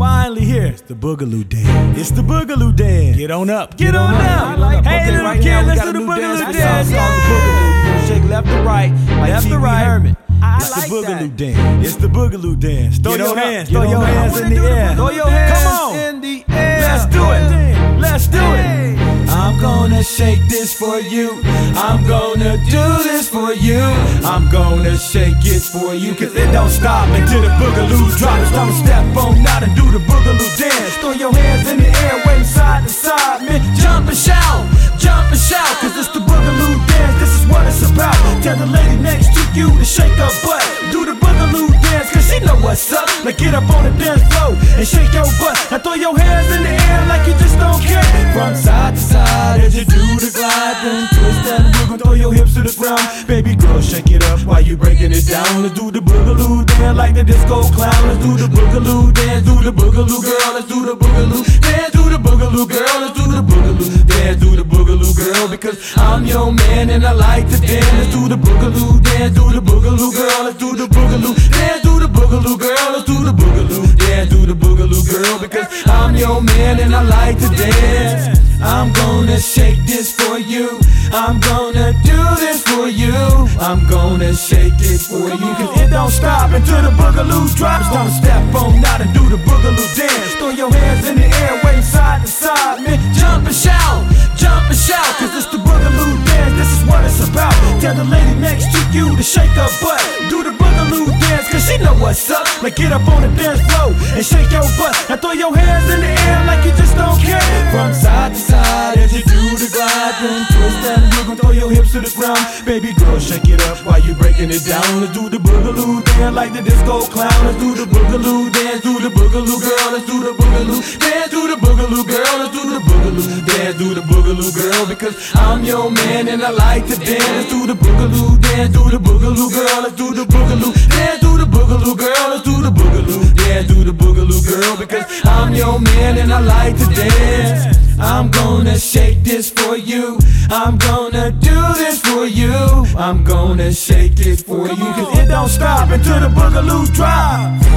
finally here. It's the Boogaloo Dance. It's the Boogaloo Dance. Get on up. Get, on, up. like hey, okay, little right kid, let's do the Boogaloo dance. Dance. It's called the Boogaloo. Shake left to right, like Left to right. Herman. I It's like the Boogaloo that. dance. It's the Boogaloo Dance. Throw Get your hands. Throw your hands in the air. Shake this for you. I'm gonna do this for you. I'm gonna shake it for you. Cause it don't stop until the boogaloo drops. Don't step on out and do the boogaloo dance. Throw your hands in the air, wave side to side, man. Jump and shout, jump and shout. Cause it's the boogaloo dance. This is what it's about. Tell the lady next to you to shake her butt. Do the boogaloo dance, cause she know what's up. Now get up on the dance floor and shake your butt. Now throw your hands in the air like you just don't care. From side to side as you do the glide, then twist and wiggle, throw your hips to the ground. Baby girl, shake it up while you breaking it down. Let's do the boogaloo dance like the disco clown. Let's do the boogaloo dance, do the boogaloo girl. Let's do the boogaloo dance, do the boogaloo girl. Let's do the boogaloo dance, do the boogaloo girl. Because I'm your man and I like to dance. Let's do the boogaloo dance, do the boogaloo girl. Let's do the boogaloo dance, do the boogaloo girl. Girl. Because I'm your man and I like to dance. I'm gonna shake this for you. I'm gonna do this for you. I'm gonna shake it for you. Cause it don't stop until the boogaloo drops. Don't step on out and do the boogaloo dance. Throw your hands in the air, wave side to side, man. Jump and shout, jump and shout. Cause it's the boogaloo dance. This is what it's about. Tell the lady next to you to shake her butt. Do the boogaloo dance, cause she know what's up. Like get up on the dance floor and shake your. Now throw your hands in the air like you just don't care. From side to side as you do the glide, then twist and wiggle, throw your hips to the ground. Baby girl, shake it up while you breaking it down. Let's do the boogaloo dance like the disco clown. Let's do the boogaloo dance, do the boogaloo girl. Let's do the boogaloo dance, do the boogaloo girl. Let's do the boogaloo dance, do the boogaloo girl. Because I'm your man and I like to dance. Do the boogaloo dance, do the boogaloo girl. Let's do the boogaloo dance, the boogaloo girl. Because I'm your man and I like to dance. I'm gonna shake this for you. I'm gonna do this for you. I'm gonna shake it for you. Cause it don't stop until the boogaloo drop.